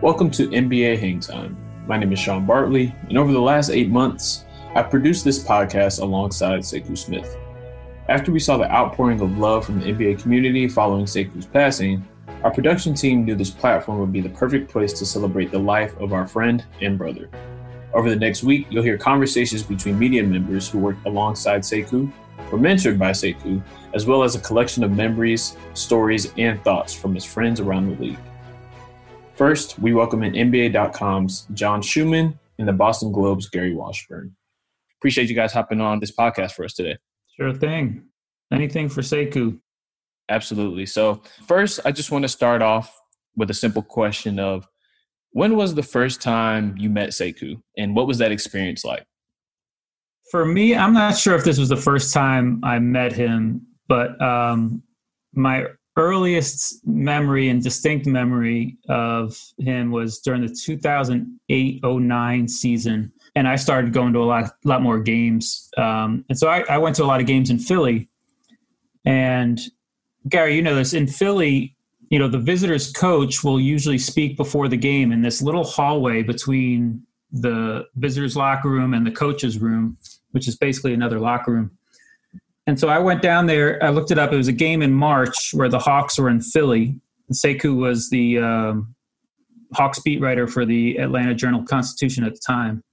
Welcome to NBA Hang Time. My name is Sean Bartley, and over the last eight months, I've produced this podcast alongside Sekou Smith. After we saw the outpouring of love from the NBA community following Sekou's passing, our production team knew this platform would be the perfect place to celebrate the life of our friend and brother. Over the next week, you'll hear conversations between media members who worked alongside Sekou, were mentored by Sekou, as well as a collection of memories, stories, and thoughts from his friends around the league. First, we welcome in NBA.com's John Schuhmann and the Boston Globe's Gary Washburn. Appreciate you guys hopping on this podcast for us today. Sure thing. Anything for Sekou? Absolutely. So, first, I just want to start off with a simple question of when was the first time you met Sekou and what was that experience like? For me, I'm not sure if this was the first time I met him, but um, my earliest memory and distinct memory of him was during the 2008-09 season. And i started going to a lot, lot more games. Um, and so I, I, went to a lot of games in philly. And gary you know this in philly you know the visitors coach will usually speak before the game in this little hallway between the visitors locker room and the coaches room which is basically another locker room and so I went down there. I looked it up. It was a game in March where the Hawks were in Philly. Sekou was the um, Hawks beat writer for the Atlanta Journal Constitution at the time.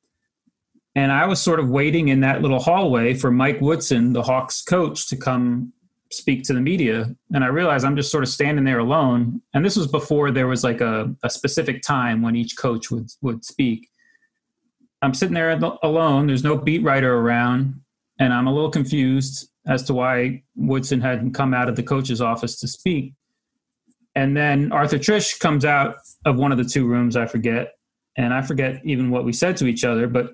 And I was sort of waiting in that little hallway for Mike Woodson, the Hawks coach, to come speak to the media. And I realized I'm just sort of standing there alone. And this was before there was like a, a specific time when each coach would, would speak. I'm sitting there alone. There's no beat writer around. And I'm a little confused as to why Woodson hadn't come out of the coach's office to speak. And then Arthur Triche comes out of one of the two rooms, I forget. And I forget even what we said to each other, but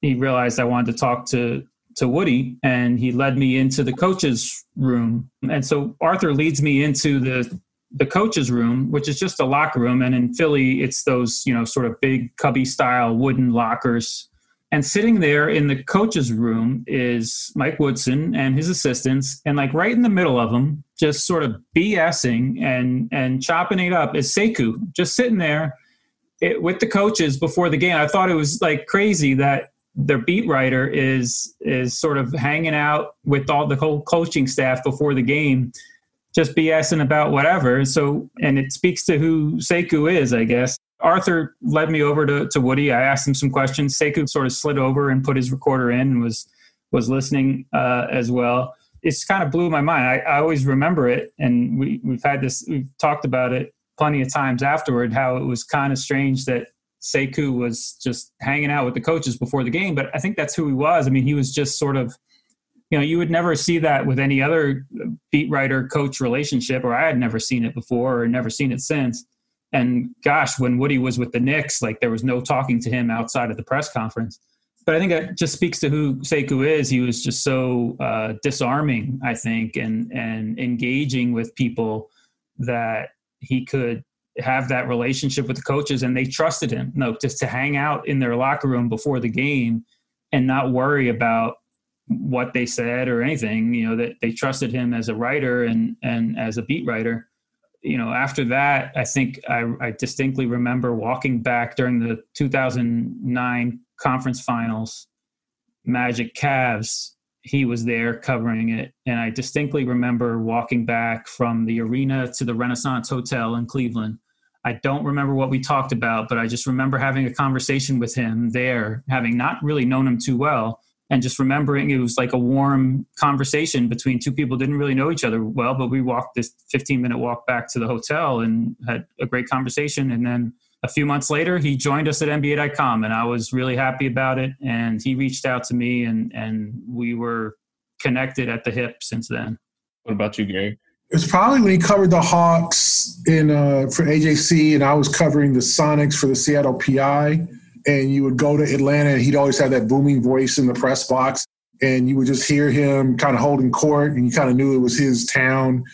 he realized I wanted to talk to to Woody and he led me into the coach's room. And so Arthur leads me into the the coach's room, which is just a locker room. And in Philly, it's those, you know, sort of big cubby style wooden lockers and sitting there in the coach's room is Mike Woodson and his assistants, and like right in the middle of them, just sort of BSing and and chopping it up is Sekou, just sitting there it, with the coaches before the game. I thought it was like crazy that their beat writer is is sort of hanging out with all the whole coaching staff before the game, just BSing about whatever. So, and it speaks to who Sekou is, I guess. Arthur led me over to, to Woody. I asked him some questions. Sekou sort of slid over and put his recorder in and was was listening uh, as well. It's kind of blew my mind. I, I always remember it, and we we've had this. We've talked about it plenty of times afterward. How it was kind of strange that Sekou was just hanging out with the coaches before the game, but I think that's who he was. I mean, he was just sort of you know, you would never see that with any other beat writer coach relationship, or I had never seen it before or never seen it since. And gosh, when Woody was with the Knicks, like there was no talking to him outside of the press conference. But I think that just speaks to who Sekou is. He was just so uh, disarming, I think, and and engaging with people that he could have that relationship with the coaches, and they trusted him. No, just to hang out in their locker room before the game and not worry about what they said or anything. You know that they trusted him as a writer and and as a beat writer you know, after that, I think I, I, distinctly remember walking back during the 2009 conference finals, Magic Cavs. He was there covering it. And I distinctly remember walking back from the arena to the Renaissance Hotel in Cleveland. I don't remember what we talked about, but I just remember having a conversation with him there, having not really known him too well and just remembering it was like a warm conversation between two people didn't really know each other well but we walked this 15 minute walk back to the hotel and had a great conversation. And then a few months later he joined us at nba.com and i was really happy about it. And he reached out to me and and we were connected at the hip since then. What about you gary? It was probably when he covered the Hawks in uh, for AJC, and I was covering the Sonics for the Seattle PI and you would go to Atlanta and he'd always have that booming voice in the press box and you would just hear him kind of holding court and you kind of knew it was his town.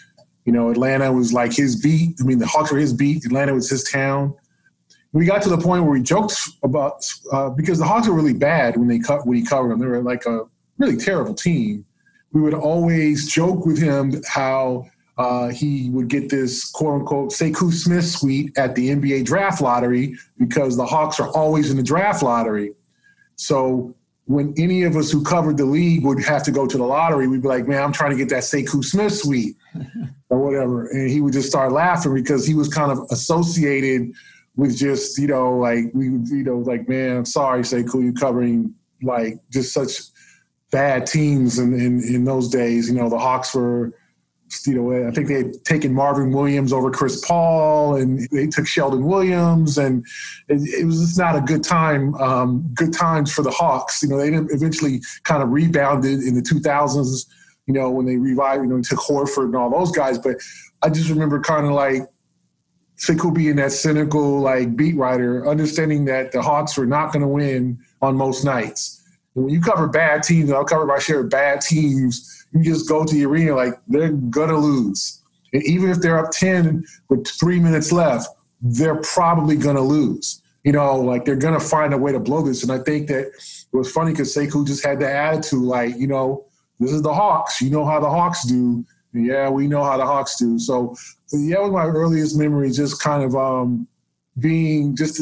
You know, Atlanta was like his beat. I mean, the Hawks were his beat. Atlanta was his town. We got to the point where we joked about uh, because the Hawks were really bad when they cut when he covered them. They were like a really terrible team. We would always joke with him how uh, he would get this quote unquote Sekou Smith suite at the NBA draft lottery because the Hawks are always in the draft lottery. So when any of us who covered the league would have to go to the lottery, we'd be like, man, I'm trying to get that Sekou Smith suite or whatever. And he would just start laughing because he was kind of associated with just, you know, like, we, you know, like, man, I'm sorry, Sekou, you're covering like just such bad teams in, in, in those days. You know, the Hawks were, you know, I think they had taken Marvin Williams over Chris Paul, and they took Sheldon Williams, and it, it was just not a good time. Um, good times for the Hawks. You know, they eventually kind of rebounded in the 2000s. You know, when they revived, you know, and took Horford and all those guys. But I just remember kind of like Sekou being that cynical like beat writer, understanding that the Hawks were not going to win on most nights. And when you cover bad teams, I'll cover my share of bad teams you just go to the arena like they're gonna lose. And even if they're up 10 with three minutes left, they're probably gonna lose. You know, like they're gonna find a way to blow this. And I think that it was funny because Sekou just had the attitude like, you know, this is the Hawks. You know how the Hawks do. yeah, we know how the Hawks do. So yeah, was my earliest memory, just kind of um, being just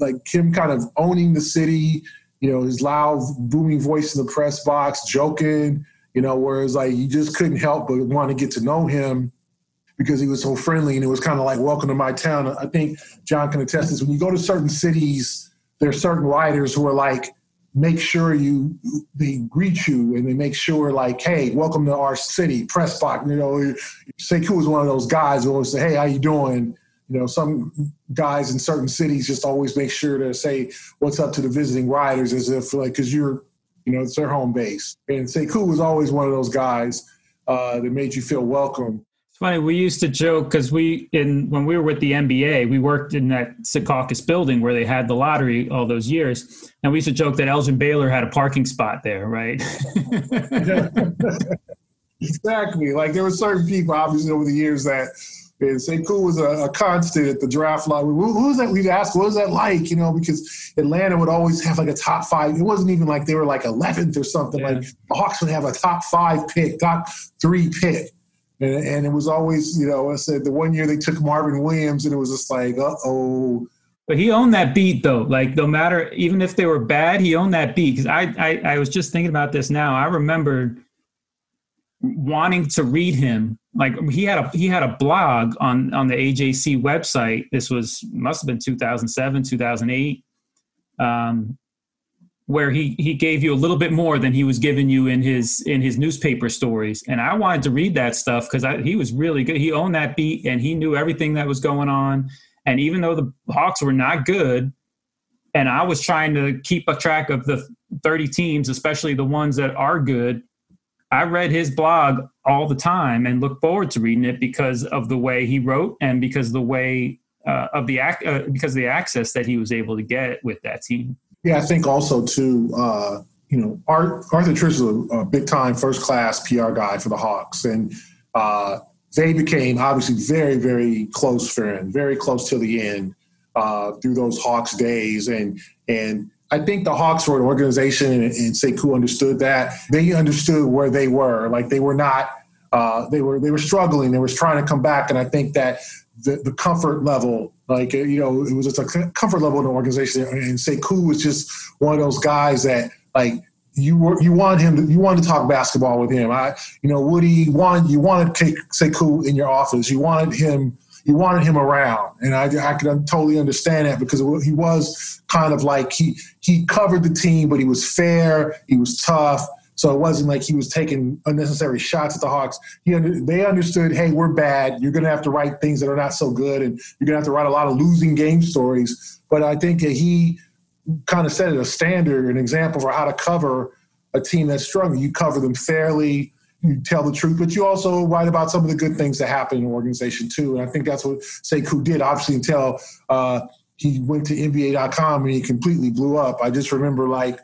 like him kind of owning the city, you know, his loud, booming voice in the press box, joking, you know, whereas like you just couldn't help but want to get to know him because he was so friendly and it was kind of like welcome to my town. I think John can attest this. When you go to certain cities, there are certain writers who are like, make sure you they greet you and they make sure like, hey, welcome to our city, press box. You know, Sekou was one of those guys who always say, hey, how you doing? You know, some guys in certain cities just always make sure to say what's up to the visiting writers as if like because you're you know, it's their home base. And Sekou was always one of those guys uh, that made you feel welcome. It's funny. We used to joke because we, in when we were with the NBA, we worked in that Secaucus building where they had the lottery all those years, and we used to joke that Elgin Baylor had a parking spot there, right? exactly. Like there were certain people, obviously, over the years that and Sekou was a, a, constant at the draft line. Who, was that? We'd ask, what was that like? You know, because Atlanta would always have like a top five. It wasn't even like they were like 11th or something. Yeah. Like the Hawks would have a top five pick, top three pick. And, and it was always, you know, I said the one year they took Marvin Williams and it was just like, uh oh. But he owned that beat though. Like no matter, even if they were bad, he owned that beat. Because I, I, I was just thinking about this now. I remember wanting to read him like he had a he had a blog on on the AJC website. This was must have been 2007, 2008, um, where he he gave you a little bit more than he was giving you in his in his newspaper stories. And I wanted to read that stuff because he was really good. He owned that beat and he knew everything that was going on. And even though the Hawks were not good, and I was trying to keep a track of the 30 teams, especially the ones that are good. I read his blog all the time and look forward to reading it because of the way he wrote and because the way uh, of the uh, because of the access that he was able to get with that team. Yeah, I think also too. Uh, you know, Art, Arthur Triche is a, a, big time first class PR guy for the Hawks, and uh, they became obviously very very close friends, very close till the end uh, through those Hawks days, and and I think the Hawks were an organization, and, and Sekou understood that. They understood where they were. Like they were not. Uh, they were they were struggling. They were trying to come back, and I think that the, the comfort level, like you know, it was just a comfort level in the organization. And Sekou was just one of those guys that like you were you want him to, you wanted to talk basketball with him. I you know Woody want you wanted Sekou in your office. You wanted him you wanted him around, and I, I could totally understand that because he was kind of like he he covered the team, but he was fair, he was tough. So it wasn't like he was taking unnecessary shots at the Hawks. He they understood, hey, we're bad. You're going to have to write things that are not so good, and you're going to have to write a lot of losing game stories. But I think that he kind of set a standard, an example for how to cover a team that's struggling. You cover them fairly you tell the truth, but you also write about some of the good things that happen in an organization too. And I think that's what Sekou did, obviously, until uh, he went to NBA.com and he completely blew up. I just remember like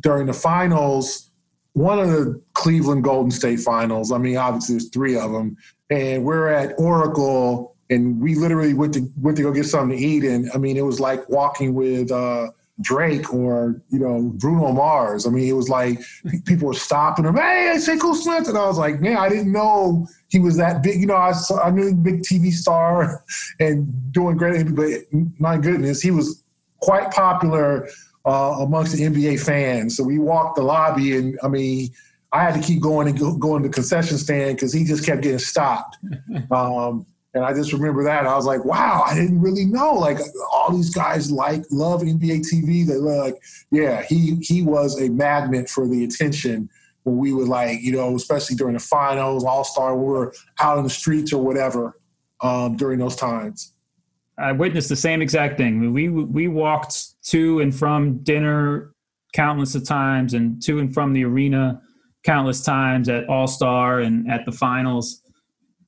during the finals, one of the Cleveland Golden State finals. I mean, obviously there's three of them, and we're at Oracle, and we literally went to went to go get something to eat, and I mean, it was like walking with. Uh, Drake or you know Bruno Mars. I mean, it was like people were stopping him. Hey, I Sekou Smith, and I was like, man, I didn't know he was that big. You know, I saw, I knew big TV star and doing great, but my goodness, he was quite popular uh, amongst the NBA fans. So we walked the lobby, and I mean, I had to keep going and go, going to the concession stand because he just kept getting stopped. Um, and I just remember that. I was like, wow, I didn't really know. Like all these guys like love NBA TV. They were like, yeah, he he was a magnet for the attention when we would like, you know, especially during the finals, all star, we were out in the streets or whatever um, during those times. I witnessed the same exact thing. We we walked to and from dinner countless of times, and to and from the arena countless times at All Star and at the finals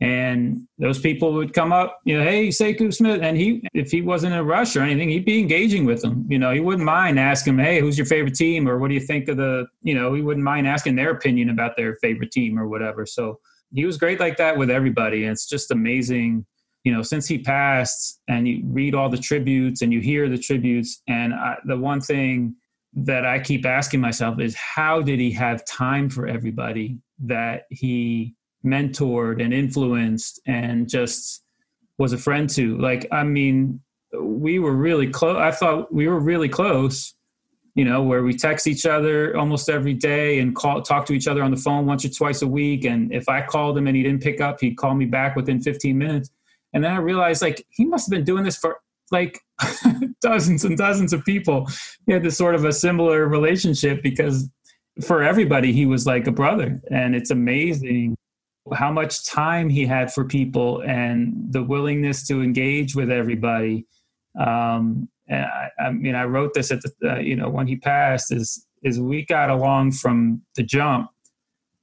and those people would come up, you know, hey, Sekou Smith, and he, if he wasn't in a rush or anything, he'd be engaging with them. You know, he wouldn't mind asking, hey, who's your favorite team, or what do you think of the, you know, he wouldn't mind asking their opinion about their favorite team or whatever. So he was great like that with everybody, and it's just amazing. You know, since he passed, and you read all the tributes and you hear the tributes, and I, the one thing that I keep asking myself is, how did he have time for everybody that he mentored and influenced and just was a friend to. Like, I mean, we were really close. I thought we were really close, you know, where we text each other almost every day and call, talk to each other on the phone once or twice a week. And if I called him and he didn't pick up, he'd call me back within 15 minutes. And then I realized, like, he must have been doing this for like dozens and dozens of people. He had this sort of a similar relationship because for everybody, he was like a brother. And it's amazing how much time he had for people and the willingness to engage with everybody. Um, I, I, mean, I wrote this at the, uh, you know, when he passed is, is we got along from the jump.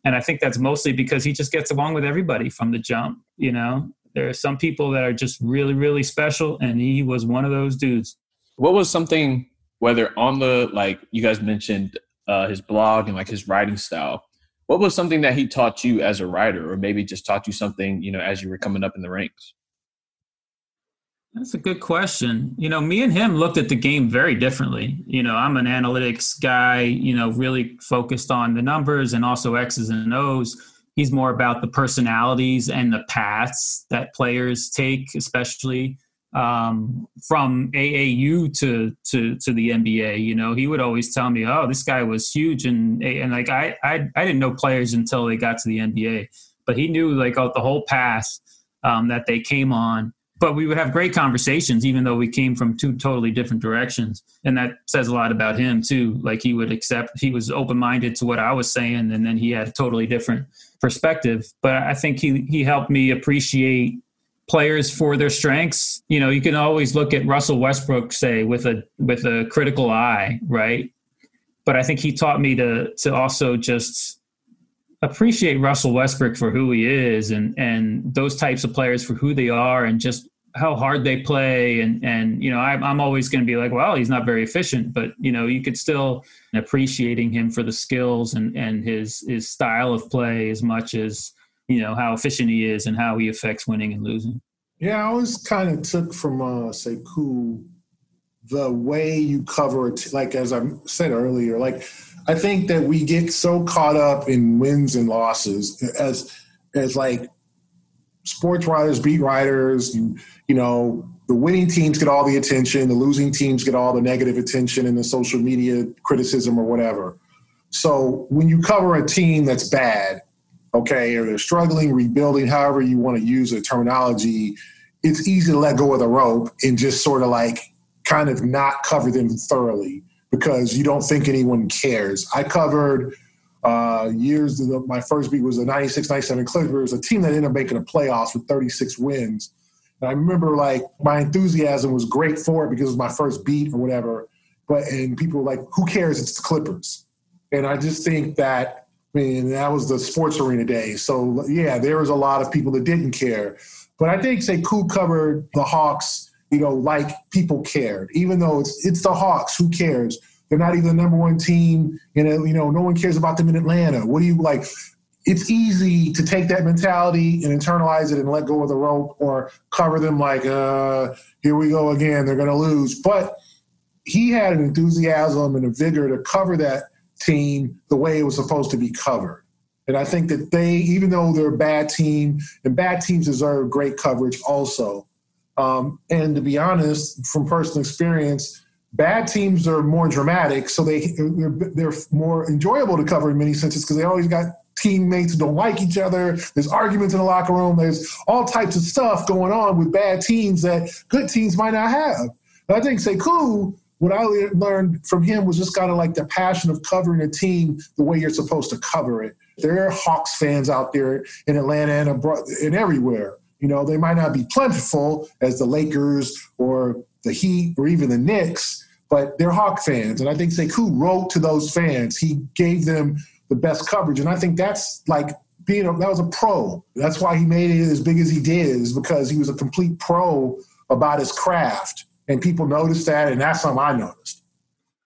And I think that's mostly because he just gets along with everybody from the jump. You know, there are some people that are just really, really special. And he was one of those dudes. What was something, whether on the, like you guys mentioned, uh, his blog and like his writing style, what was something that he taught you as a writer or maybe just taught you something you know as you were coming up in the ranks? That's a good question. You know me and him looked at the game very differently. You know i'm an analytics guy you know really focused on the numbers and also x's and o's. He's more about the personalities and the paths that players take especially um, from AAU to to to the NBA. You know, he would always tell me, "Oh, this guy was huge," and and like I I, I didn't know players until they got to the NBA, but he knew like the whole path um, that they came on. But we would have great conversations, even though we came from two totally different directions, and that says a lot about him too. Like he would accept, he was open minded to what I was saying, and then he had a totally different perspective. But I think he he helped me appreciate players for their strengths. You know, you can always look at Russell Westbrook, say, with a with a critical eye, right? But I think he taught me to to also just appreciate Russell Westbrook for who he is and and those types of players for who they are and just how hard they play and and you know I'm I'm always going to be like well he's not very efficient but you know you could still appreciating him for the skills and and his his style of play as much as you know how efficient he is and how he affects winning and losing. Yeah, I always kind of took from uh, Sekou the way you cover it. Like as I said earlier, like I think that we get so caught up in wins and losses as as like sports writers, beat writers, you, you know, the winning teams get all the attention, the losing teams get all the negative attention and the social media criticism or whatever. So when you cover a team that's bad, okay, or they're struggling, rebuilding, however you want to use the terminology, it's easy to let go of the rope and just sort of like kind of not cover them thoroughly because you don't think anyone cares. I covered uh, years, my first beat was the 96 97 Clippers, a team that ended up making the playoffs with 36 wins. And I remember like my enthusiasm was great for it because it was my first beat or whatever. But, and people were like, who cares? It's the Clippers. And I just think that mean, that was the sports arena day. So yeah, there was a lot of people that didn't care. But I think say, Sekou covered the Hawks, you know, like people cared. Even though it's it's the Hawks, who cares? They're not even the number one team, and you know, no one cares about them in Atlanta. What do you like? It's easy to take that mentality and internalize it and let go of the rope or cover them like, uh, here we go again, they're gonna lose. But he had an enthusiasm and a vigor to cover that team the way it was supposed to be covered. And I think that they, even though they're a bad team, and bad teams deserve great coverage also. Um, and to be honest, from personal experience, bad teams are more dramatic, so they they're, they're more enjoyable to cover in many senses because they always got teammates who don't like each other. There's arguments in the locker room. There's all types of stuff going on with bad teams that good teams might not have. But I think Sekou what I learned from him was just kind of like the passion of covering a team the way you're supposed to cover it. There are Hawks fans out there in Atlanta and, abroad, and everywhere. You know, they might not be plentiful as the Lakers or the Heat or even the Knicks, but they're Hawk fans. And I think Sekou wrote to those fans. He gave them the best coverage. And I think that's like being a, that was a pro. That's why he made it as big as he did, is because he was a complete pro about his craft and people noticed that, and that's something I noticed.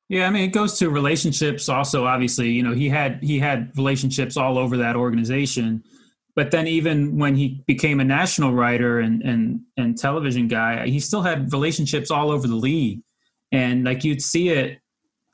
Yeah, I mean, it goes to relationships. Also, obviously, you know, he had he had relationships all over that organization. But then, even when he became a national writer and and and television guy, he still had relationships all over the league. And like you'd see it,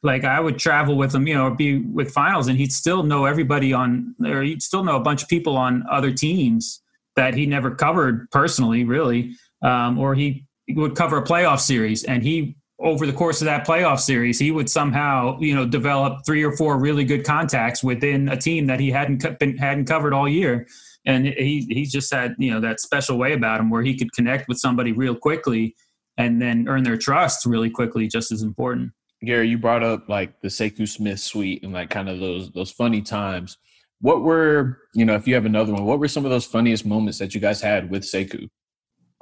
like I would travel with him, you know, be with finals, and he'd still know everybody on, or he'd still know a bunch of people on other teams that he never covered personally, really, um, or he would cover a playoff series, and he over the course of that playoff series, he would somehow, you know, develop three or four really good contacts within a team that he hadn't been, hadn't covered all year. And he he just had you know that special way about him where he could connect with somebody real quickly and then earn their trust really quickly, just as important. Gary, you brought up like the Sekou Smith suite and like kind of those those funny times. What were you know if you have another one? What were some of those funniest moments that you guys had with Sekou?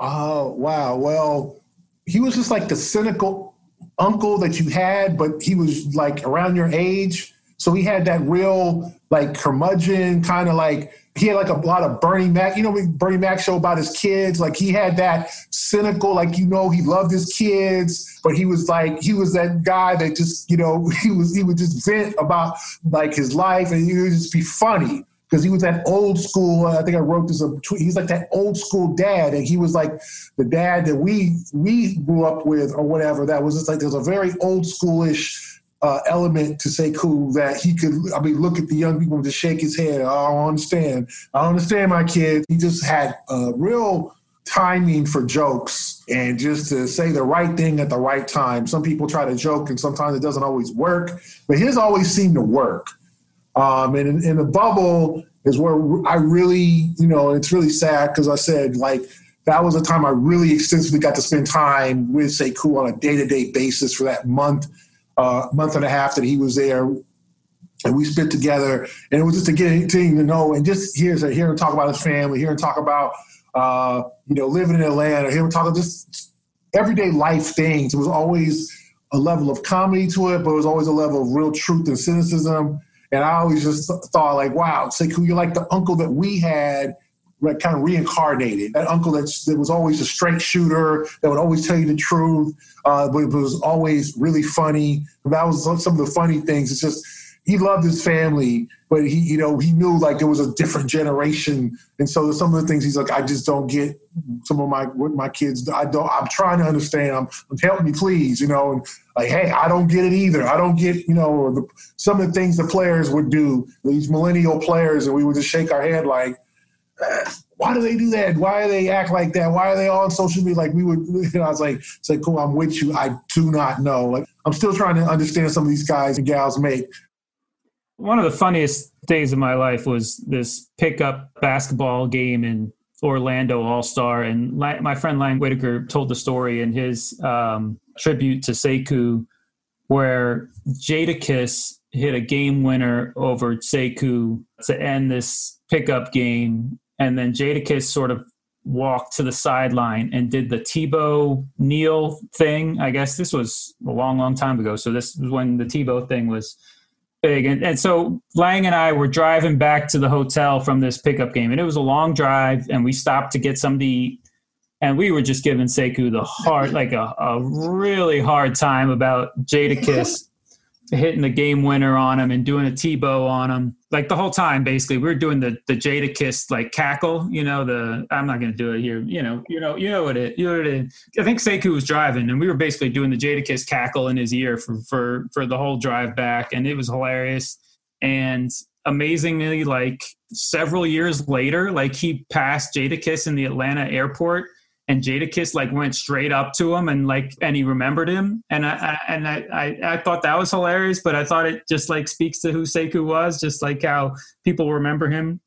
Oh, wow. Well, he was just like the cynical uncle that you had, but he was like around your age. So he had that real like curmudgeon kind of like he had like a lot of Bernie Mac, you know, Bernie Mac show about his kids. Like he had that cynical, like you know, he loved his kids, but he was like he was that guy that just you know he was he would just vent about like his life and he would just be funny because he was that old school. Uh, I think I wrote this. Up, he's like that old school dad, and he was like the dad that we we grew up with, or whatever. That was just like there's a very old schoolish uh, element to Sekou that he could. I mean, look at the young people just shake his head. I don't understand. I don't understand my kid. He just had a real timing for jokes and just to say the right thing at the right time. Some people try to joke and sometimes it doesn't always work, but his always seemed to work. Um, and in, in, the bubble is where I really, you know, it's really sad because I said like that was a time I really extensively got to spend time with Sekou on a day to day basis for that month, uh, month and a half that he was there. And we spent together, and it was just to get to know, and just hear, hear him talk about his family, hear him talk about, uh, you know, living in Atlanta, hear him talk about just everyday life things. It was always a level of comedy to it, but it was always a level of real truth and cynicism and I always just thought like, wow, Sekou, you're like the uncle that we had like, kind of reincarnated. That uncle that's, that was always a straight shooter, that would always tell you the truth, uh, but it was always really funny. That was some of the funny things. It's just, he loved his family, but he, you know, he knew like there was a different generation, and so some of the things he's like, I just don't get some of my what my kids. I don't. I'm trying to understand. I'm, help me, please. You know, and like, hey, I don't get it either. I don't get, you know, the, some of the things the players would do. These millennial players, and we would just shake our head like. Eh, why do they do that? Why do they act like that? Why are they all on social media? Like we would, you know, I was like, it's like, cool, I'm with you. I do not know. Like I'm still trying to understand some of these guys and gals make one of the funniest days of my life was this pickup basketball game in Orlando All Star, and my friend Lang Whitaker told the story in his um, tribute to Sekou, where Jadakiss hit a game winner over Sekou to end this pickup game, and then Jadakiss sort of walked to the sideline and did the Tebow kneel thing. I guess this was a long, long time ago. So this was when the Tebow thing was big. And, and so Lang and I were driving back to the hotel from this pickup game, and it was a long drive, and we stopped to get something to eat. And we were just giving Sekou the hard, like a, a really hard time about Jadakiss hitting the game winner on him and doing a Tebow on him. Like the whole time, basically, we were doing the the Jadakiss like cackle. You know, the I'm not going to do it here. You know, you know, you know what it. You know what it. I think Sekou was driving, and we were basically doing the Jadakiss cackle in his ear for for for the whole drive back, and it was hilarious. And amazingly, like several years later, like he passed Jadakiss in the Atlanta airport and Jadakiss like went straight up to him and like and he remembered him. And I, I and I, I, I thought that was hilarious but I thought it just like speaks to who Sekou was just like how people remember him.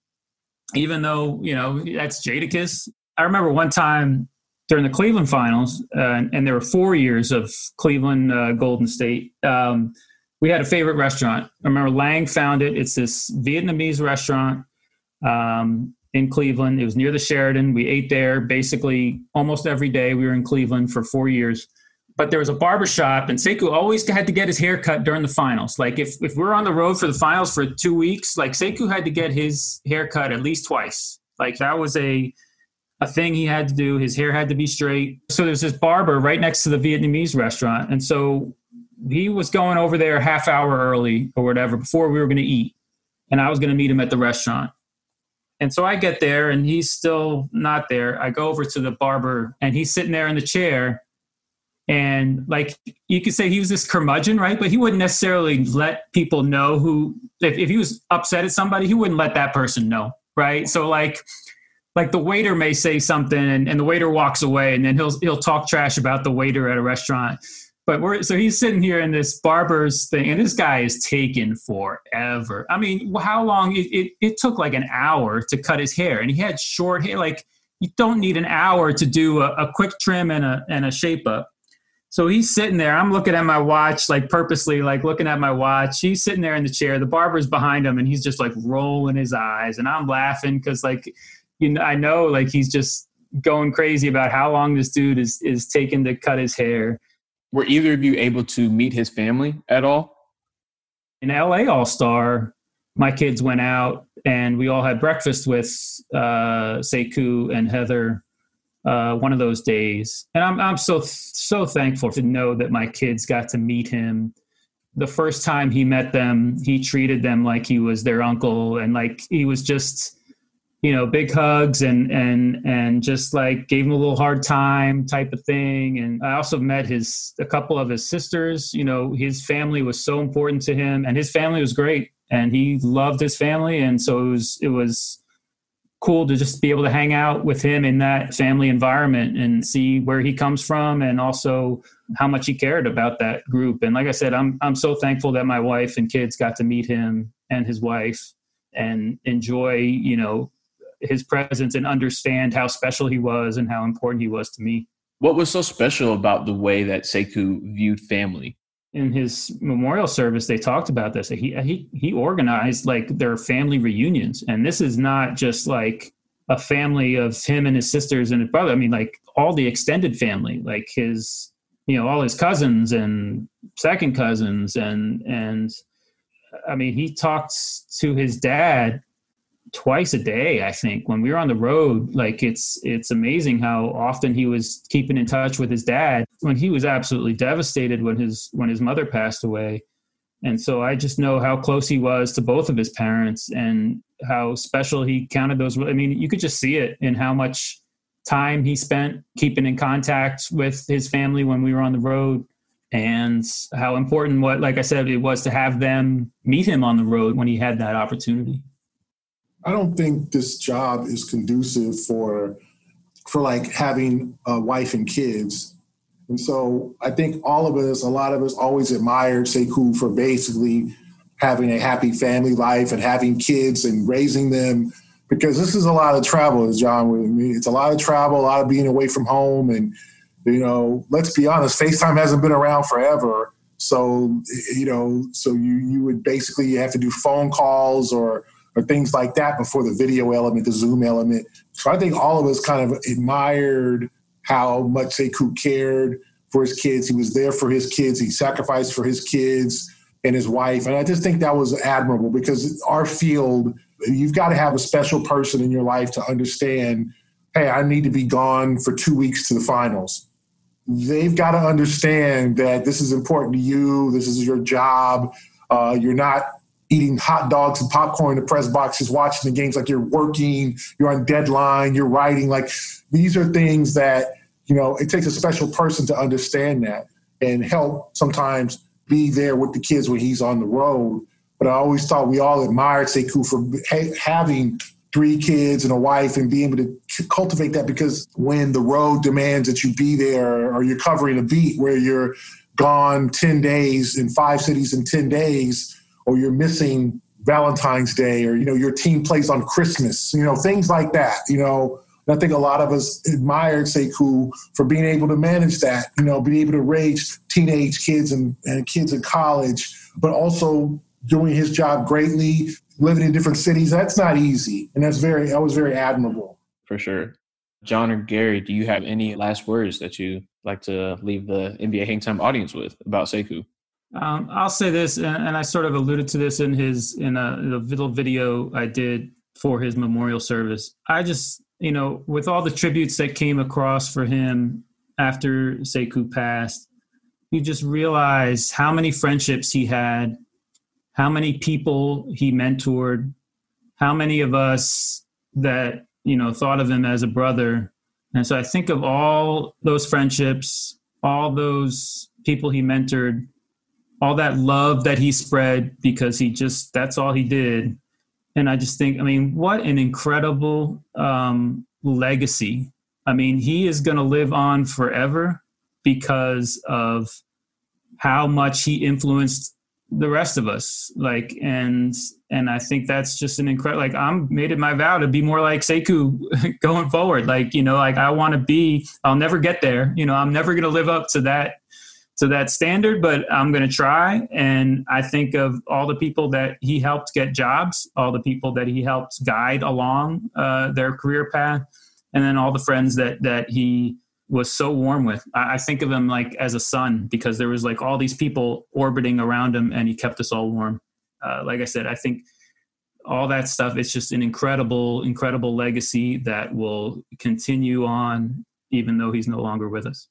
Even though you know that's Jadakiss. I remember one time during the Cleveland finals uh, and, and, there were four years of Cleveland uh, Golden State um, we had a favorite restaurant. I remember Lang found it. It's this Vietnamese restaurant. Um, in Cleveland. It was near the Sheridan. We ate there basically almost every day. We were in Cleveland for four years. But there was a barber shop, and Sekou always had to get his hair cut during the finals. Like if, if we are on the road for the finals for two weeks, like Sekou had to get his hair cut at least twice. Like that was a a thing he had to do. His hair had to be straight. So there's this barber right next to the Vietnamese restaurant, and so he was going over there half hour early or whatever before we were going to eat, and I was going to meet him at the restaurant. And so I get there and he's still not there. I go over to the barber and he's sitting there in the chair. And like you could say he was this curmudgeon, right? But he wouldn't necessarily let people know who, if, if he was upset at somebody, he wouldn't let that person know, right? So like, like the waiter may say something and, and the waiter walks away and then he'll he'll talk trash about the waiter at a restaurant but we're so he's sitting here in this barber's thing, and this guy is taking forever. I mean, how long? It, it, it took like an hour to cut his hair, and he had short hair. Like you don't need an hour to do a, a quick trim and a and a shape up. So he's sitting there. I'm looking at my watch, like purposely, like looking at my watch. He's sitting there in the chair. The barber's behind him, and he's just like rolling his eyes, and I'm laughing because like you know I know like he's just going crazy about how long this dude is is taking to cut his hair were either of you able to meet his family at all? In LA All Star, my kids went out and we all had breakfast with uh, Sekou and Heather uh, one of those days. And I'm, I'm so, so thankful to know that my kids got to meet him. The first time he met them, he treated them like he was their uncle and like he was just you know, big hugs and and and just like gave him a little hard time type of thing. And I also met his a couple of his sisters. You know, his family was so important to him, and his family was great, and he loved his family, and so it was it was cool to just be able to hang out with him in that family environment and see where he comes from and also how much he cared about that group and like i said i'm i'm so thankful that my wife and kids got to meet him and his wife and enjoy you know his presence and understand how special he was and how important he was to me. What was so special about the way that Sekou viewed family? In his memorial service, they talked about this. He he he organized like their family reunions, and this is not just like a family of him and his sisters and his brother. I mean, like all the extended family, like his you know all his cousins and second cousins and and I mean, he talked to his dad twice a day i think when we were on the road like it's it's amazing how often he was keeping in touch with his dad when he was absolutely devastated when his when his mother passed away. And so i just know how close he was to both of his parents and how special he counted those i mean you could just see it in how much time he spent keeping in contact with his family when we were on the road and how important what like i said it was to have them meet him on the road when he had that opportunity I don't think this job is conducive for for like having a wife and kids. And so I think all of us, a lot of us always admired Sekou for basically having a happy family life and having kids and raising them because this is a lot of travel, as John with me. It's a lot of travel, a lot of being away from home. And, you know, let's be honest, FaceTime hasn't been around forever. So, you know, so you, you would basically have to do phone calls or or things like that before the video element, the Zoom element. So I think all of us kind of admired how much Sekou cared for his kids. He was there for his kids. He sacrificed for his kids and his wife. And I just think that was admirable because our field, you've got to have a special person in your life to understand, hey, I need to be gone for two weeks to the finals. they've got to understand that this is important to you. This is your job. Uh, you're not eating hot dogs and popcorn in the press box, just watching the games like you're working, you're on deadline, you're writing. Like these are things that, you know, it takes a special person to understand that and help sometimes be there with the kids when he's on the road. But I always thought we all admired Sekou for ha- having three kids and a wife and being able to cultivate that because when the road demands that you be there or you're covering a beat where you're gone 10 days in five cities in 10 days or you're missing Valentine's Day or you know your team plays on Christmas, you know things like that. You know, and I think a lot of us admired Sekou for being able to manage that. You know, being able to raise teenage kids and, and kids in college, but also doing his job greatly, living in different cities. That's not easy, and that's very that was very admirable. For sure. John or Gary, do you have any last words that you like to leave the NBA Hang Time audience with about Sekou? Um, I'll say this, and, and, I sort of alluded to this in his in a, in a little video I did for his memorial service. I just, you know, with all the tributes that came across for him after Sekou passed, you just realize how many friendships he had, how many people he mentored, how many of us that you know thought of him as a brother. And so I think of all those friendships, all those people he mentored all that love that he spread because he just that's all he did. And i just think i mean what an incredible um, legacy. I mean he is going to live on forever because of how much he influenced the rest of us. Like and and i think that's just an incredible like i'm made it my vow to be more like sekou going forward. Like you know like i want to be i'll never get there. You know i'm never going to live up to that to that standard, but I'm going to try. And I think of all the people that he helped get jobs, all the people that he helped guide along uh, their career path, and then all the friends that that he was so warm with. I, I think of him like as a son because there was like all these people orbiting around him, and he kept us all warm. Uh, like I said, I think all that stuff. It's just an incredible, incredible legacy that will continue on even though he's no longer with us.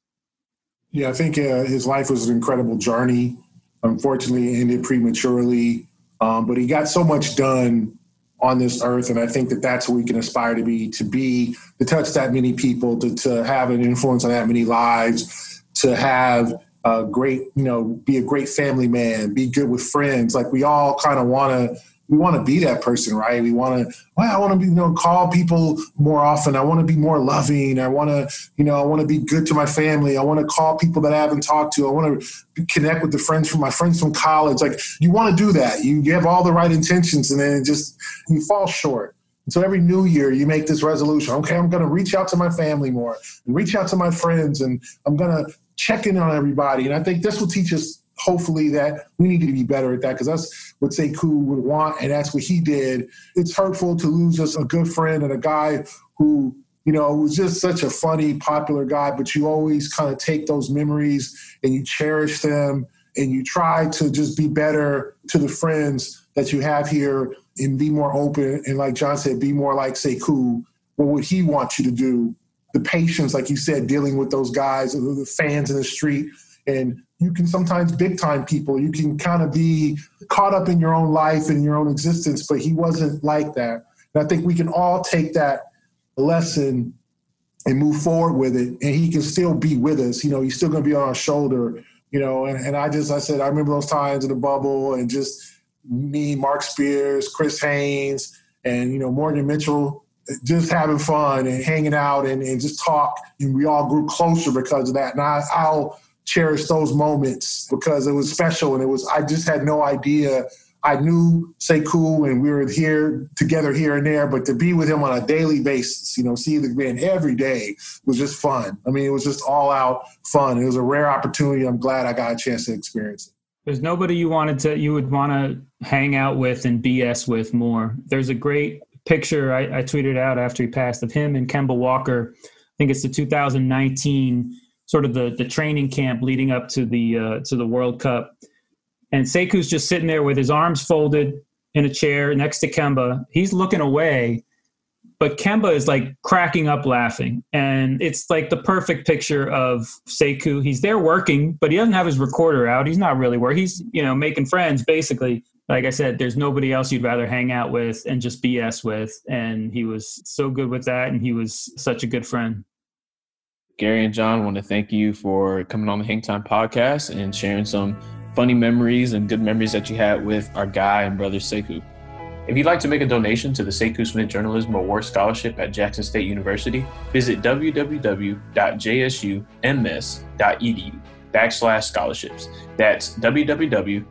Yeah, I think uh, his life was an incredible journey. Unfortunately, ended prematurely, um, but he got so much done on this earth, and I think that that's what we can aspire to be: to be, to touch that many people, to to have an influence on that many lives, to have a great, you know, be a great family man, be good with friends. Like we all kind of want to we want to be that person, right? We want to, well, I want to be, you know, call people more often. I want to be more loving. I want to, you know, I want to be good to my family. I want to call people that I haven't talked to. I want to connect with the friends from my friends from college. Like you want to do that. You, you have all the right intentions and then it just, you fall short. So every new year you make this resolution. Okay, I'm going to reach out to my family more and reach out to my friends and I'm going to check in on everybody. And I think this will teach us hopefully that we need to be better at that because that's what Sekou would want, and that's what he did. It's hurtful to lose just a good friend and a guy who, you know, was just such a funny, popular guy, but you always kind of take those memories and you cherish them and you try to just be better to the friends that you have here and be more open. And like John said, be more like Sekou. What would he want you to do? The patience, like you said, dealing with those guys, the fans in the street, and you can sometimes big time people. You can kind of be caught up in your own life and your own existence, but he wasn't like that. And I think we can all take that lesson and move forward with it. And he can still be with us. You know, he's still going to be on our shoulder. You know, and, and I just, I said, I remember those times in the bubble and just me, Mark Spears, Chris Haynes, and, you know, Morgan Mitchell, just having fun and hanging out and, and just talk. And we all grew closer because of that. And I, I'll, cherish those moments because it was special and it was I just had no idea. I knew Sekou and we were here together here and there, but to be with him on a daily basis, you know, see the man every day was just fun. I mean, it was just all out fun. It was a rare opportunity. I'm glad I got a chance to experience it. There's nobody you wanted to you would want to hang out with and BS with more. There's a great picture I, I tweeted out after he passed of him and Kemba Walker. I think it's the 2019 sort of the the training camp leading up to the uh, to the World Cup. And Sekou's just sitting there with his arms folded in a chair next to Kemba. He's looking away, but Kemba is like cracking up laughing. And it's like the perfect picture of Sekou. He's there working, but he doesn't have his recorder out. He's not really working. He's, you know, making friends basically. Like I said, there's nobody else you'd rather hang out with and just BS with. And he was so good with that. And he was such a good friend. Gary and John want to thank you for coming on the Hang Time podcast and sharing some funny memories and good memories that you had with our guy and brother Sekou. If you'd like to make a donation to the Sekou Smith Journalism Award Scholarship at Jackson State University, visit www.jsums.edu backslash scholarships. That's www.jsums.edu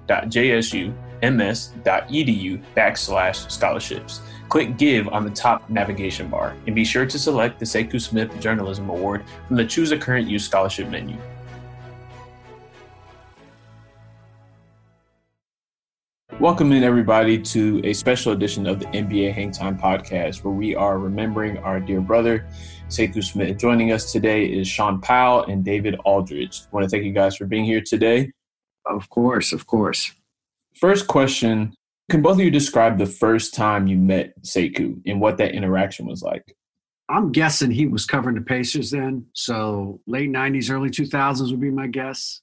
backslash scholarships. Click Give on the top navigation bar and be sure to select the Sekou Smith Journalism Award from the Choose a Current Use Scholarship menu. Welcome in, everybody, to a special edition of the NBA Hang Time podcast, where we are remembering our dear brother, Sekou Smith. Joining us today is Shaun Powell and David Aldridge. I want to thank you guys for being here today. Of course, of course. First question Can both of you describe the first time you met Sekou and what that interaction was like? I'm guessing he was covering the Pacers then. So late 90s, early 2000s would be my guess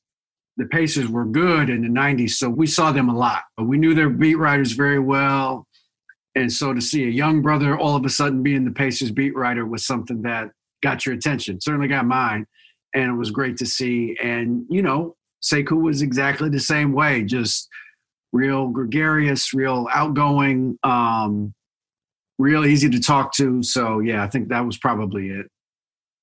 the Pacers were good in the 90s, so we saw them a lot. But we knew their beat writers very well. And so to see a young brother all of a sudden being the Pacers beat writer was something that got your attention, certainly got mine. And it was great to see. And, you know, Sekou was exactly the same way, just real gregarious, real outgoing, um, real easy to talk to. So, yeah, I think that was probably it.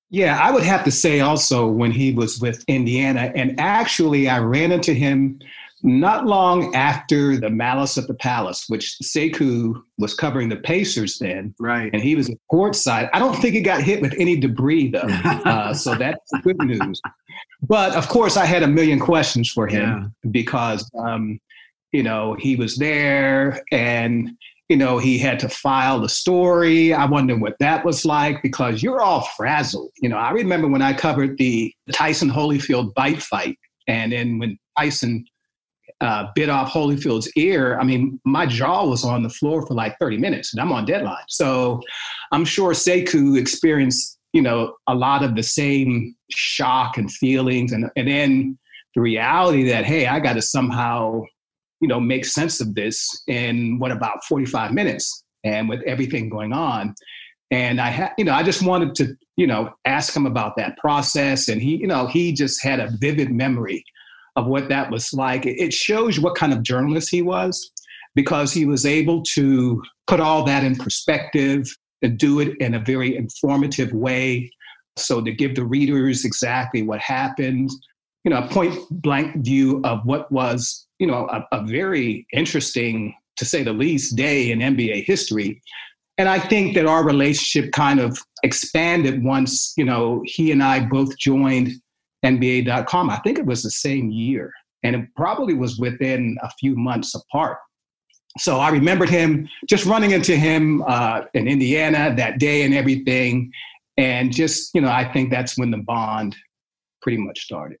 Yeah, I would have to say also when he was with Indiana, and actually I ran into him not long after the Malice at the Palace, which Sekou was covering the Pacers then. Right. And he was at courtside. I don't think he got hit with any debris though. uh, so that's good news. But of course, I had a million questions for him yeah. because, um, you know, he was there and you know, he had to file the story. I wonder what that was like because you're all frazzled. You know, I remember when I covered the Tyson Holyfield bite fight, and then when Tyson uh, bit off Holyfield's ear, I mean, my jaw was on the floor for like 30 minutes, and I'm on deadline. So I'm sure Sekou experienced, you know, a lot of the same shock and feelings, and and then the reality that hey, I got to somehow you know, make sense of this in what about 45 minutes and with everything going on. And I had, you know, I just wanted to, you know, ask him about that process. And he, you know, he just had a vivid memory of what that was like. It shows what kind of journalist he was because he was able to put all that in perspective and do it in a very informative way. So to give the readers exactly what happened, you know, a point blank view of what was you know, a, a very interesting, to say the least, day in NBA history. And I think that our relationship kind of expanded once, you know, he and I both joined NBA.com. I think it was the same year, and it probably was within a few months apart. So I remembered him just running into him uh, in Indiana that day and everything. And just, you know, I think that's when the bond pretty much started.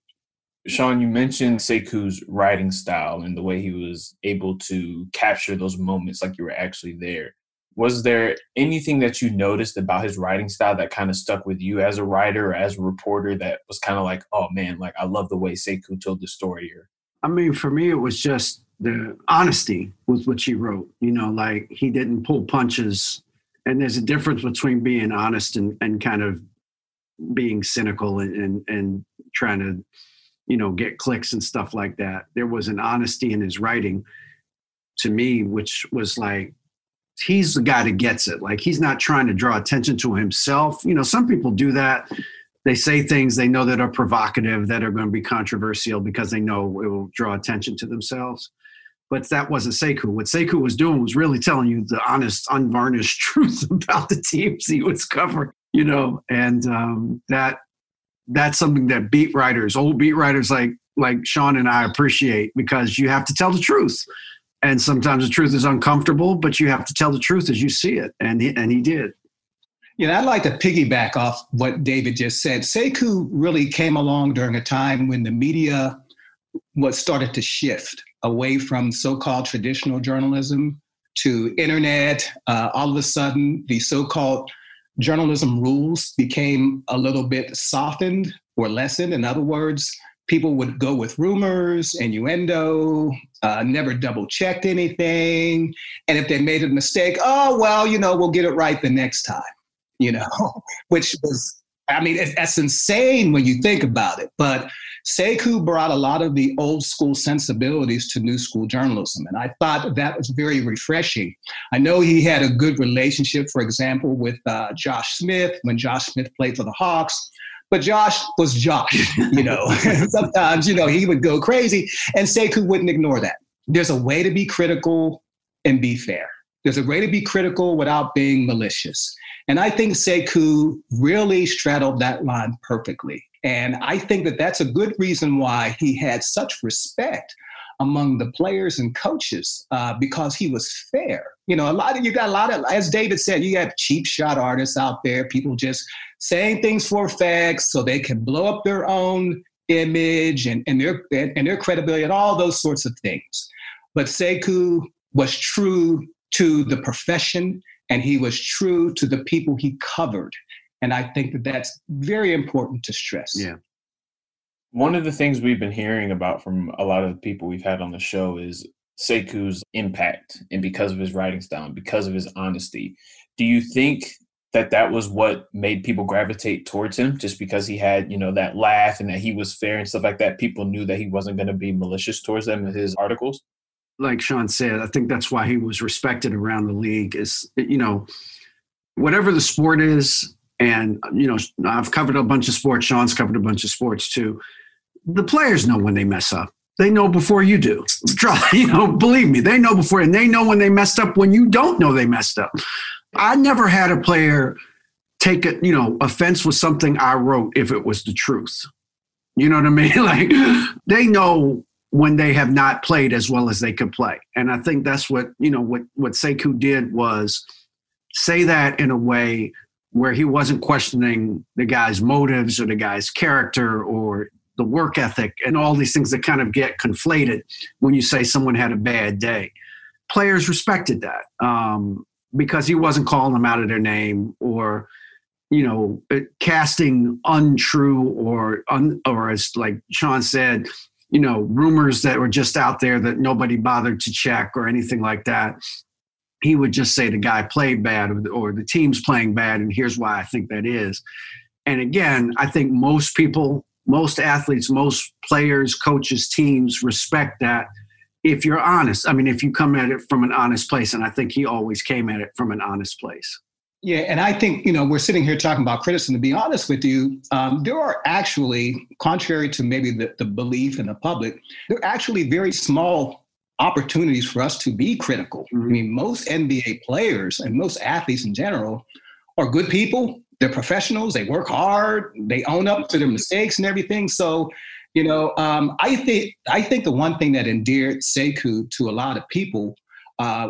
Sean, you mentioned Sekou's writing style and the way he was able to capture those moments like you were actually there. Was there anything that you noticed about his writing style that kind of stuck with you as a writer or as a reporter that was kind of like, oh man, like I love the way Sekou told the story here? I mean, for me, it was just the honesty was what she wrote. You know, like he didn't pull punches. And there's a difference between being honest and, and kind of being cynical and, and, and trying to you know get clicks and stuff like that. There was an honesty in his writing to me which was like he's the guy that gets it. Like he's not trying to draw attention to himself. You know some people do that. They say things they know that are provocative that are going to be controversial because they know it will draw attention to themselves. But that wasn't Sekou. What Sekou was doing was really telling you the honest, unvarnished truth about the teams he was covering, you know, and um, that that's something that beat writers, old beat writers like like Sean and I appreciate because you have to tell the truth. And sometimes the truth is uncomfortable, but you have to tell the truth as you see it. And he, and he did. You know, I'd like to piggyback off what David just said. Sekou really came along during a time when the media was started to shift away from so-called traditional journalism to internet, uh, all of a sudden the so-called journalism rules became a little bit softened or lessened. In other words, people would go with rumors, innuendo, uh, never double checked anything. And if they made a mistake, oh, well, you know, we'll get it right the next time, you know, which was, I mean, that's insane when you think about it. But Sekou brought a lot of the old school sensibilities to new school journalism. And I thought that was very refreshing. I know he had a good relationship, for example, with uh, Josh Smith when Josh Smith played for the Hawks. But Josh was Josh, you know. Sometimes, you know, he would go crazy, and Sekou wouldn't ignore that. There's a way to be critical and be fair. There's a way to be critical without being malicious. And I think Sekou really straddled that line perfectly. And I think that that's a good reason why he had such respect among the players and coaches uh, because he was fair. You know, a lot of you got a lot of, as David said, you have cheap shot artists out there, people just saying things for facts so they can blow up their own image and, and their and their credibility and all those sorts of things. But Sekou was true to the profession and he was true to the people he covered. And I think that that's very important to stress. Yeah. One of the things we've been hearing about from a lot of the people we've had on the show is Sekou's impact and because of his writing style, and because of his honesty. Do you think that that was what made people gravitate towards him just because he had, you know, that laugh and that he was fair and stuff like that? People knew that he wasn't going to be malicious towards them in his articles? Like Sean said, I think that's why he was respected around the league is, you know, whatever the sport is, and you know i've covered a bunch of sports sean's covered a bunch of sports too. The players know when they mess up. They know before you do. You know believe me they know before and they know when they messed up when you don't know they messed up. I never had a player take it you know offense with something i wrote if it was the truth. You know what i mean? Like they know when they have not played as well as they could play and i think that's what you know what what sekou did was say that in a way where he wasn't questioning the guy's motives or the guy's character or the work ethic and all these things that kind of get conflated when you say someone had a bad day. Players respected that um, because he wasn't calling them out of their name or, you know, casting untrue or un, or as like Sean said, you know, rumors that were just out there that nobody bothered to check or anything like that he would just say the guy played bad or the, or the team's playing bad, and here's why I think that is. And again, I think most people, most athletes, most players, coaches, teams respect that if you're honest. I mean, if you come at it from an honest place, and I think he always came at it from an honest place. Yeah, and I think you know we're sitting here talking about criticism. To be honest with you, um, there are actually, contrary to maybe the, the belief in the public, there are actually very small opportunities for us to be critical. Mm-hmm. I mean, most NBA players and most athletes in general are good people. They're professionals. They work hard. They own up to their mistakes and everything. So, you know, um, I think I think the one thing that endeared Sekou to a lot of people uh,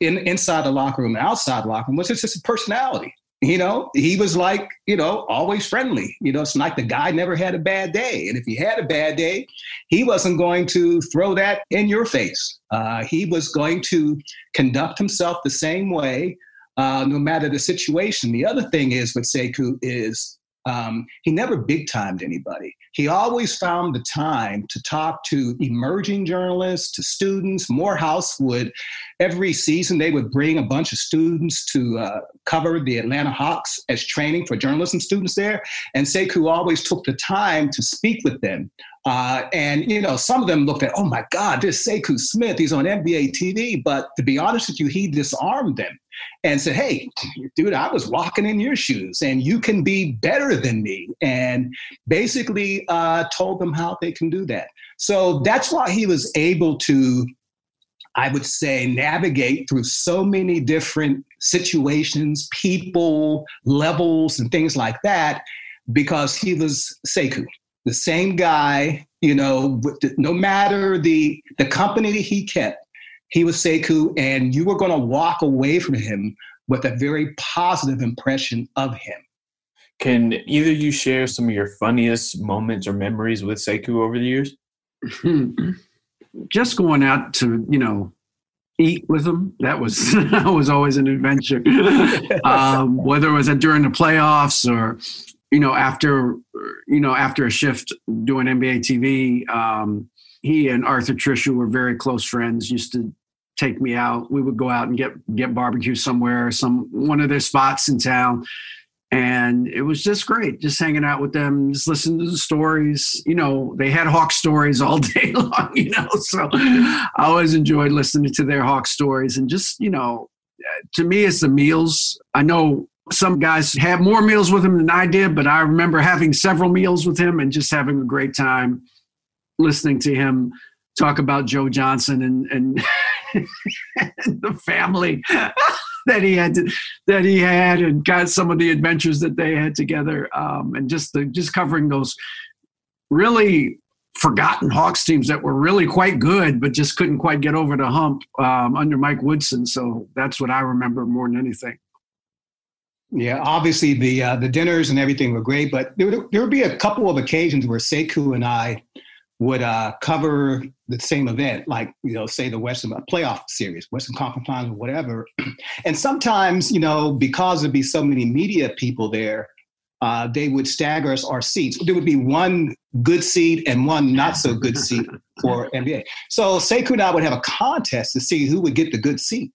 in inside the locker room and outside the locker room was just his personality you know, he was like, you know, always friendly. You know, it's like the guy never had a bad day. And if he had a bad day, he wasn't going to throw that in your face. Uh, he was going to conduct himself the same way, uh, no matter the situation. The other thing is with Sekou is um, he never big timed anybody. He always found the time to talk to emerging journalists, to students. Morehouse would, every season, they would bring a bunch of students to uh, cover the Atlanta Hawks as training for journalism students there. And Sekou always took the time to speak with them. Uh, and, you know, some of them looked at, oh my God, this Sekou Smith, he's on NBA TV. But to be honest with you, he disarmed them and said, Hey, dude, I was walking in your shoes and you can be better than me. And basically uh, told them how they can do that. So that's why he was able to, I would say, navigate through so many different situations, people, levels, and things like that, because he was Sekou, the same guy, you know, no matter the, the company that he kept he was Sekou, and you were going to walk away from him with a very positive impression of him. Can either you share some of your funniest moments or memories with Sekou over the years? Just going out to, you know, eat with him. That was that was always an adventure. um, whether it was during the playoffs or you know after you know after a shift doing NBA TV. Um, he and Arthur Triche were very close friends. Used to take me out. We would go out and get get barbecue somewhere, some one of their spots in town and it was just great just hanging out with them just listening to the stories you know they had hawk stories all day long you know so i always enjoyed listening to their hawk stories and just you know to me it's the meals i know some guys had more meals with him than i did but i remember having several meals with him and just having a great time listening to him talk about joe johnson and and, and the family that he had to, that he had and got some of the adventures that they had together um, and just the, just covering those really forgotten Hawks teams that were really quite good but just couldn't quite get over the hump um, under Mike Woodson. So that's what I remember more than anything. Yeah, obviously the uh, the dinners and everything were great, but there would, there would be a couple of occasions where Sekou and I would uh, cover the same event, like you know, say the Western playoff series, Western Conference Finals, or whatever. And sometimes, you know, because there'd be so many media people there, uh, they would stagger us our seats. There would be one good seat and one not so good seat for NBA. So Sekou and I would have a contest to see who would get the good seat.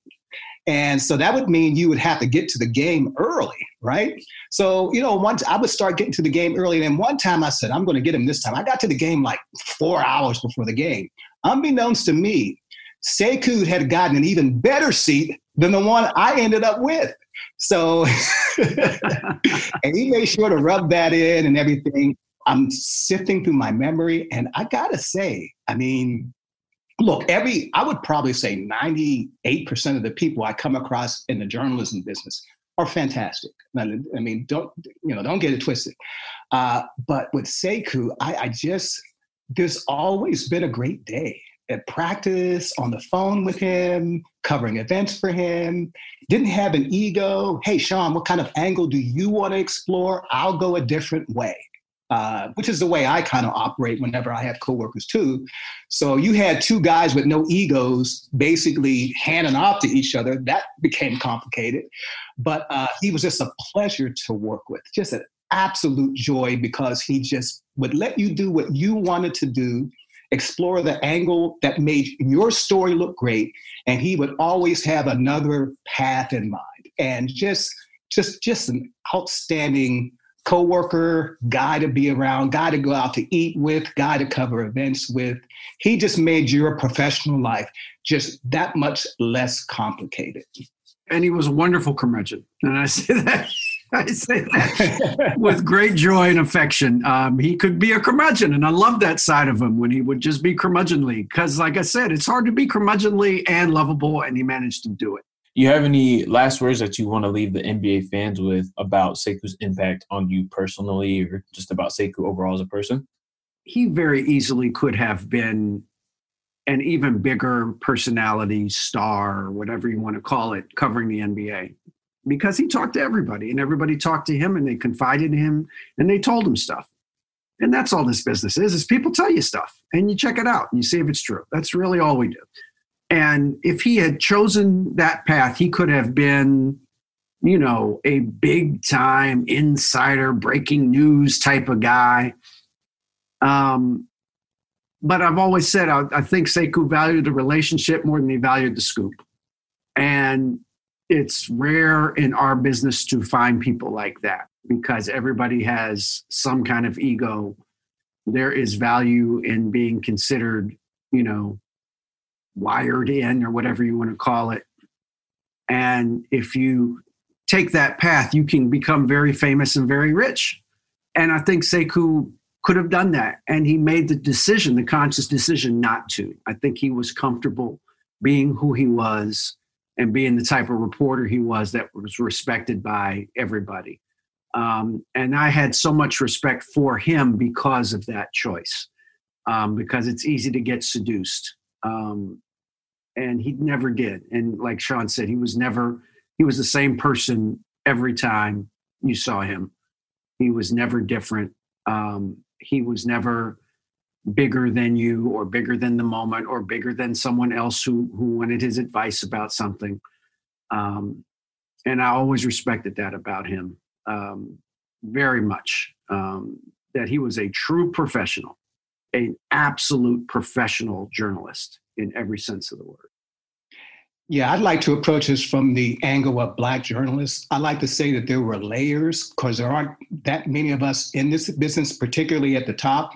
And so that would mean you would have to get to the game early, right? So, you know, once I would start getting to the game early. And then one time I said, I'm going to get him this time. I got to the game like four hours before the game. Unbeknownst to me, Sekou had gotten an even better seat than the one I ended up with. So, and he made sure to rub that in and everything. I'm sifting through my memory, and I gotta say, I mean, look, every, I would probably say 98% of the people I come across in the journalism business are fantastic. I mean, don't, you know, don't get it twisted. Uh, but with Sekou, I, I just, there's always been a great day at practice, on the phone with him, covering events for him. Didn't have an ego. Hey, Sean, what kind of angle do you want to explore? I'll go a different way. Uh, which is the way I kind of operate whenever I have coworkers too. So you had two guys with no egos basically handing off to each other. That became complicated. But uh, he was just a pleasure to work with, just an absolute joy because he just would let you do what you wanted to do, explore the angle that made your story look great, and he would always have another path in mind. And just, just, just an outstanding coworker, guy to be around, guy to go out to eat with, guy to cover events with. He just made your professional life just that much less complicated. And he was a wonderful curmudgeon. And I say that. I say that with great joy and affection. Um, he could be a curmudgeon, and I love that side of him when he would just be curmudgeonly. Because, like I said, it's hard to be curmudgeonly and lovable, and he managed to do it you have any last words that you want to leave the NBA fans with about Sekou's impact on you personally or just about Sekou overall as a person? He very easily could have been an even bigger personality star whatever you want to call it covering the NBA because he talked to everybody and everybody talked to him and they confided in him and they told him stuff. And that's all this business is, is people tell you stuff and you check it out and you see if it's true. That's really all we do. And if he had chosen that path, he could have been, you know, a big time insider breaking news type of guy. Um, but I've always said I, I think Sekou valued the relationship more than he valued the scoop. And it's rare in our business to find people like that because everybody has some kind of ego. There is value in being considered, you know, wired in or whatever you want to call it. And if you take that path, you can become very famous and very rich. And I think Sekou could have done that. And he made the decision, the conscious decision not to. I think he was comfortable being who he was and being the type of reporter he was that was respected by everybody. Um, and I had so much respect for him because of that choice, um, because it's easy to get seduced. Um, and he never did. And like Sean said, he was never he was the same person every time you saw him. He was never different. Um, he was never bigger than you or bigger than the moment or bigger than someone else who who wanted his advice about something um, and i always respected that about him um, very much um, that he was a true professional an absolute professional journalist in every sense of the word yeah, I'd like to approach this from the angle of Black journalists. I like to say that there were layers because there aren't that many of us in this business, particularly at the top.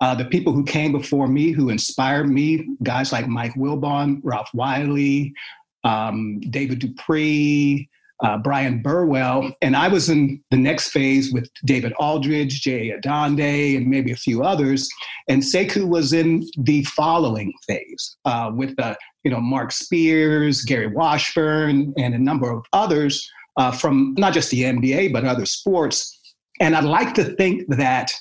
Uh, the people who came before me, who inspired me, guys like Mike Wilbon, Ralph Wiley, um, David Dupree, uh, Bryan Burwell, and I was in the next phase with David Aldridge, Jay Adande, and maybe a few others. And Sekou was in the following phase uh, with uh, you know Marc Spears, Gary Washburn, and a number of others uh, from not just the NBA but other sports. And I'd like to think that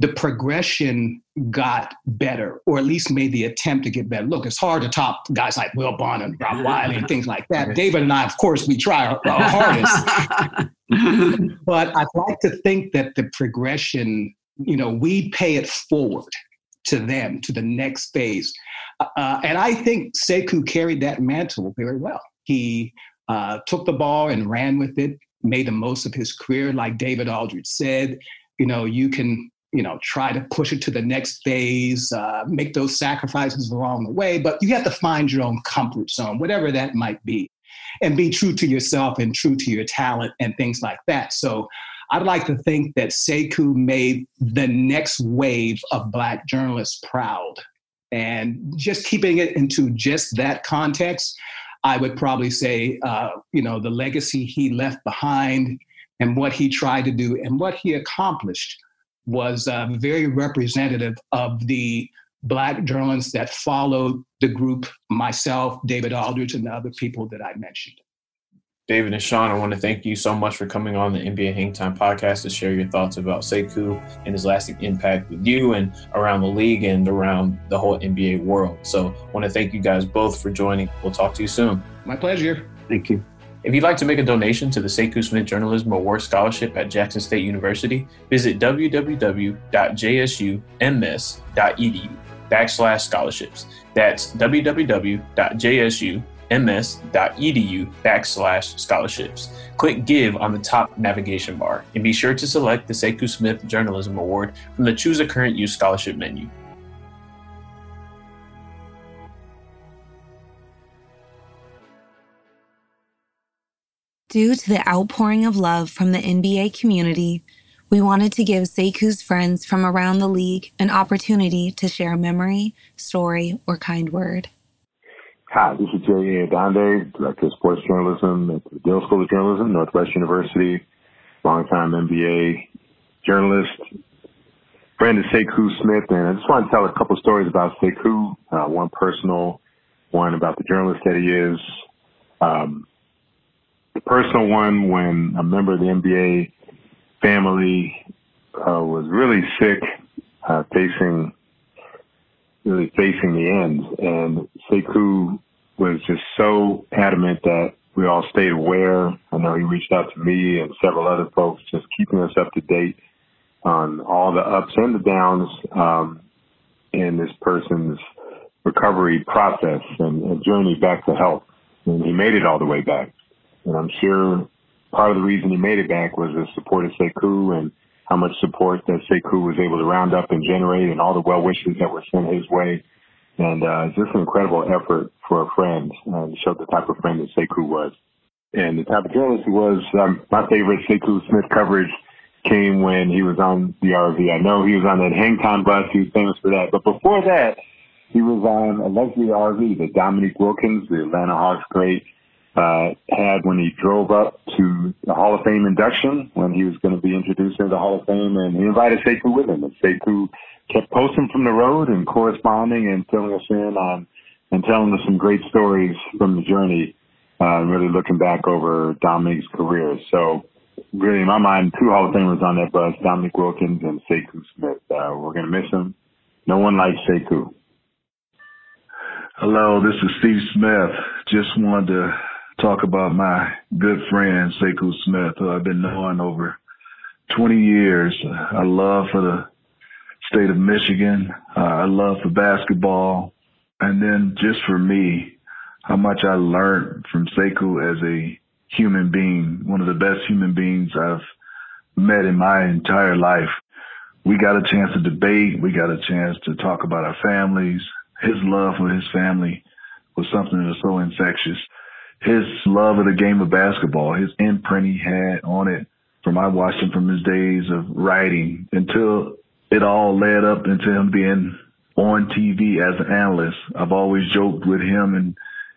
the progression got better, or at least made the attempt to get better. Look, it's hard to top guys like Wilbon and Rob Wiley and things like that. David and I, of course, we try our, our hardest. but I'd like to think that the progression, you know, we pay it forward to them, to the next phase. Uh, and I think Sekou carried that mantle very well. He uh, took the ball and ran with it, made the most of his career. Like David Aldridge said, you know, you can you know try to push it to the next phase uh, make those sacrifices along the way but you have to find your own comfort zone whatever that might be and be true to yourself and true to your talent and things like that. So i'd like to think that sekou made the next wave of black journalists proud and just keeping it into just that context i would probably say uh, you know the legacy he left behind and what he tried to do and what he accomplished was uh, very representative of the black journalists that followed the group, myself, David Aldridge, and the other people that I mentioned. David and Sean, I want to thank you so much for coming on the NBA Hang Time podcast to share your thoughts about Sekou and his lasting impact with you and around the league and around the whole NBA world. So I want to thank you guys both for joining. We'll talk to you soon. My pleasure. Thank you. If you'd like to make a donation to the Sekou Smith Journalism Award Scholarship at Jackson State University, visit www.jsums.edu backslash scholarships. That's www.jsums.edu backslash scholarships. Click Give on the top navigation bar and be sure to select the Sekou Smith Journalism Award from the Choose a Current Use Scholarship menu. Due to the outpouring of love from the NBA community, we wanted to give Sekou's friends from around the league an opportunity to share a memory, story, or kind word. Hi, this is Jerry Adande, Director of Sports Journalism at Medill School of Journalism, Northwest University, longtime NBA journalist, friend of Sekou Smith, and I just want to tell a couple stories about Sekou, uh, one personal, one about the journalist that he is. Um, personal one when a member of the NBA family uh, was really sick, uh, facing really facing the end, and Sekou was just so adamant that we all stayed aware. I know he reached out to me and several other folks, just keeping us up to date on all the ups and the downs um, in this person's recovery process and, and journey back to health. And he made it all the way back. And I'm sure part of the reason he made it back was the support of Sekou and how much support that Sekou was able to round up and generate and all the well wishes that were sent his way. And uh, just an incredible effort for a friend uh, to show the type of friend that Sekou was. And the type of journalist he was, um, my favorite Sekou Smith coverage came when he was on the RV. I know he was on that hang bus. He was famous for that. But before that, he was on a luxury RV that Dominique Wilkins, the Atlanta Hawks great, uh, had when he drove up to the Hall of Fame induction when he was going to be introduced into the Hall of Fame, and he invited Sekou with him. And Sekou kept posting from the road and corresponding and filling us in on and telling us some great stories from the journey. Uh, really looking back over Dominique's career. So, really, in my mind, two Hall of Famers on that bus: Dominique Wilkins and Sekou Smith. Uh, we're going to miss him. No one likes Sekou. Hello, this is Steve Smith. Just wanted to talk about my good friend Sekou Smith, who I've been knowing over 20 years. I love for the state of Michigan. Uh, I love for basketball. And then just for me, how much I learned from Sekou as a human being, one of the best human beings I've met in my entire life. We got a chance to debate. We got a chance to talk about our families. His love for his family was something that was so infectious. His love of the game of basketball, his imprint he had on it from I watched him from his days of writing until it all led up into him being on TV as an analyst. I've always joked with him and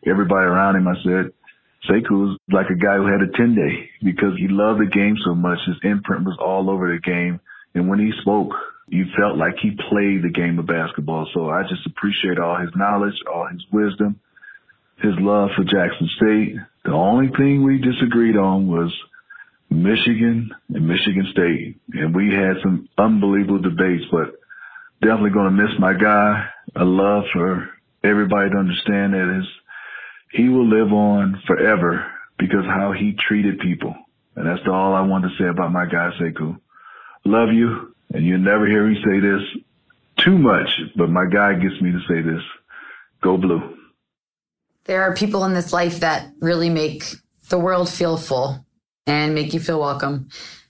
everybody around him. I said, Sekou like a guy who had a 10 day because he loved the game so much. His imprint was all over the game. And when he spoke, you felt like he played the game of basketball. So I just appreciate all his knowledge, all his wisdom, his love for Jackson State. The only thing we disagreed on was Michigan and Michigan State. And we had some unbelievable debates, but definitely going to miss my guy. I love for everybody to understand that he will live on forever because how he treated people. And that's all I want to say about my guy, Sekou. Love you. And you never hear me say this too much, but my guy gets me to say this. Go blue. There are people in this life that really make the world feel full and make you feel welcome.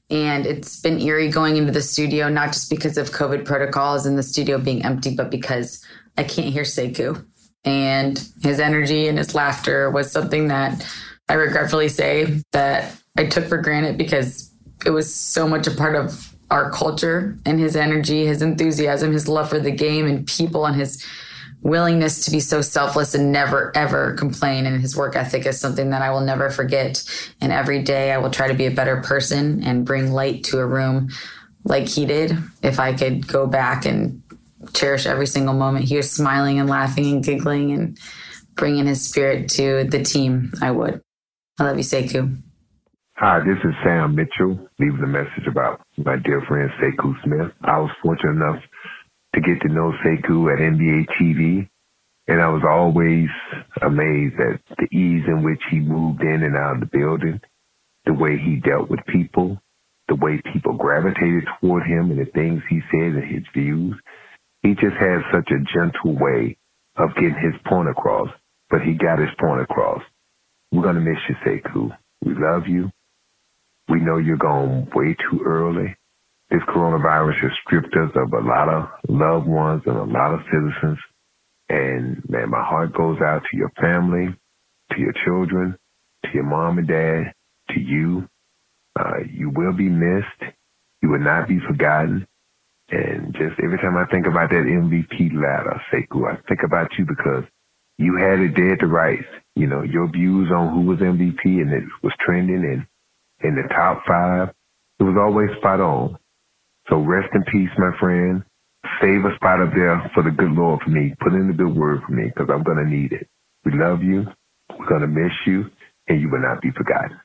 And it's been eerie going into the studio, not just because of COVID protocols and the studio being empty, but because I can't hear Sekou. And his energy and his laughter was something that I regretfully say that I took for granted because it was so much a part of our culture and his energy, his enthusiasm, his love for the game and people, and his willingness to be so selfless and never ever complain. And his work ethic is something that I will never forget. And every day I will try to be a better person and bring light to a room like he did. If I could go back and cherish every single moment he was smiling and laughing and giggling and bringing his spirit to the team I would. I love you Sekou. Hi, this is Sam Mitchell. Leaving a message about my dear friend Sekou Smith. I was fortunate enough to get to know Sekou at NBA TV. And I was always amazed at the ease in which he moved in and out of the building, the way he dealt with people, the way people gravitated toward him and the things he said and his views. He just had such a gentle way of getting his point across, but he got his point across. We're going to miss you, Sekou. We love you. We know you're gone way too early. This coronavirus has stripped us of a lot of loved ones and a lot of citizens. And man, my heart goes out to your family, to your children, to your mom and dad, to you. Uh, you will be missed. You will not be forgotten. And just every time I think about that MVP ladder, Sekou, I think about you because you had it dead to rights. You know, your views on who was MVP and it was trending and in the top five, it was always spot on. So rest in peace, my friend. Save a spot up there for the good Lord for me. Put in the good word for me because I'm going to need it. We love you. We're going to miss you and you will not be forgotten.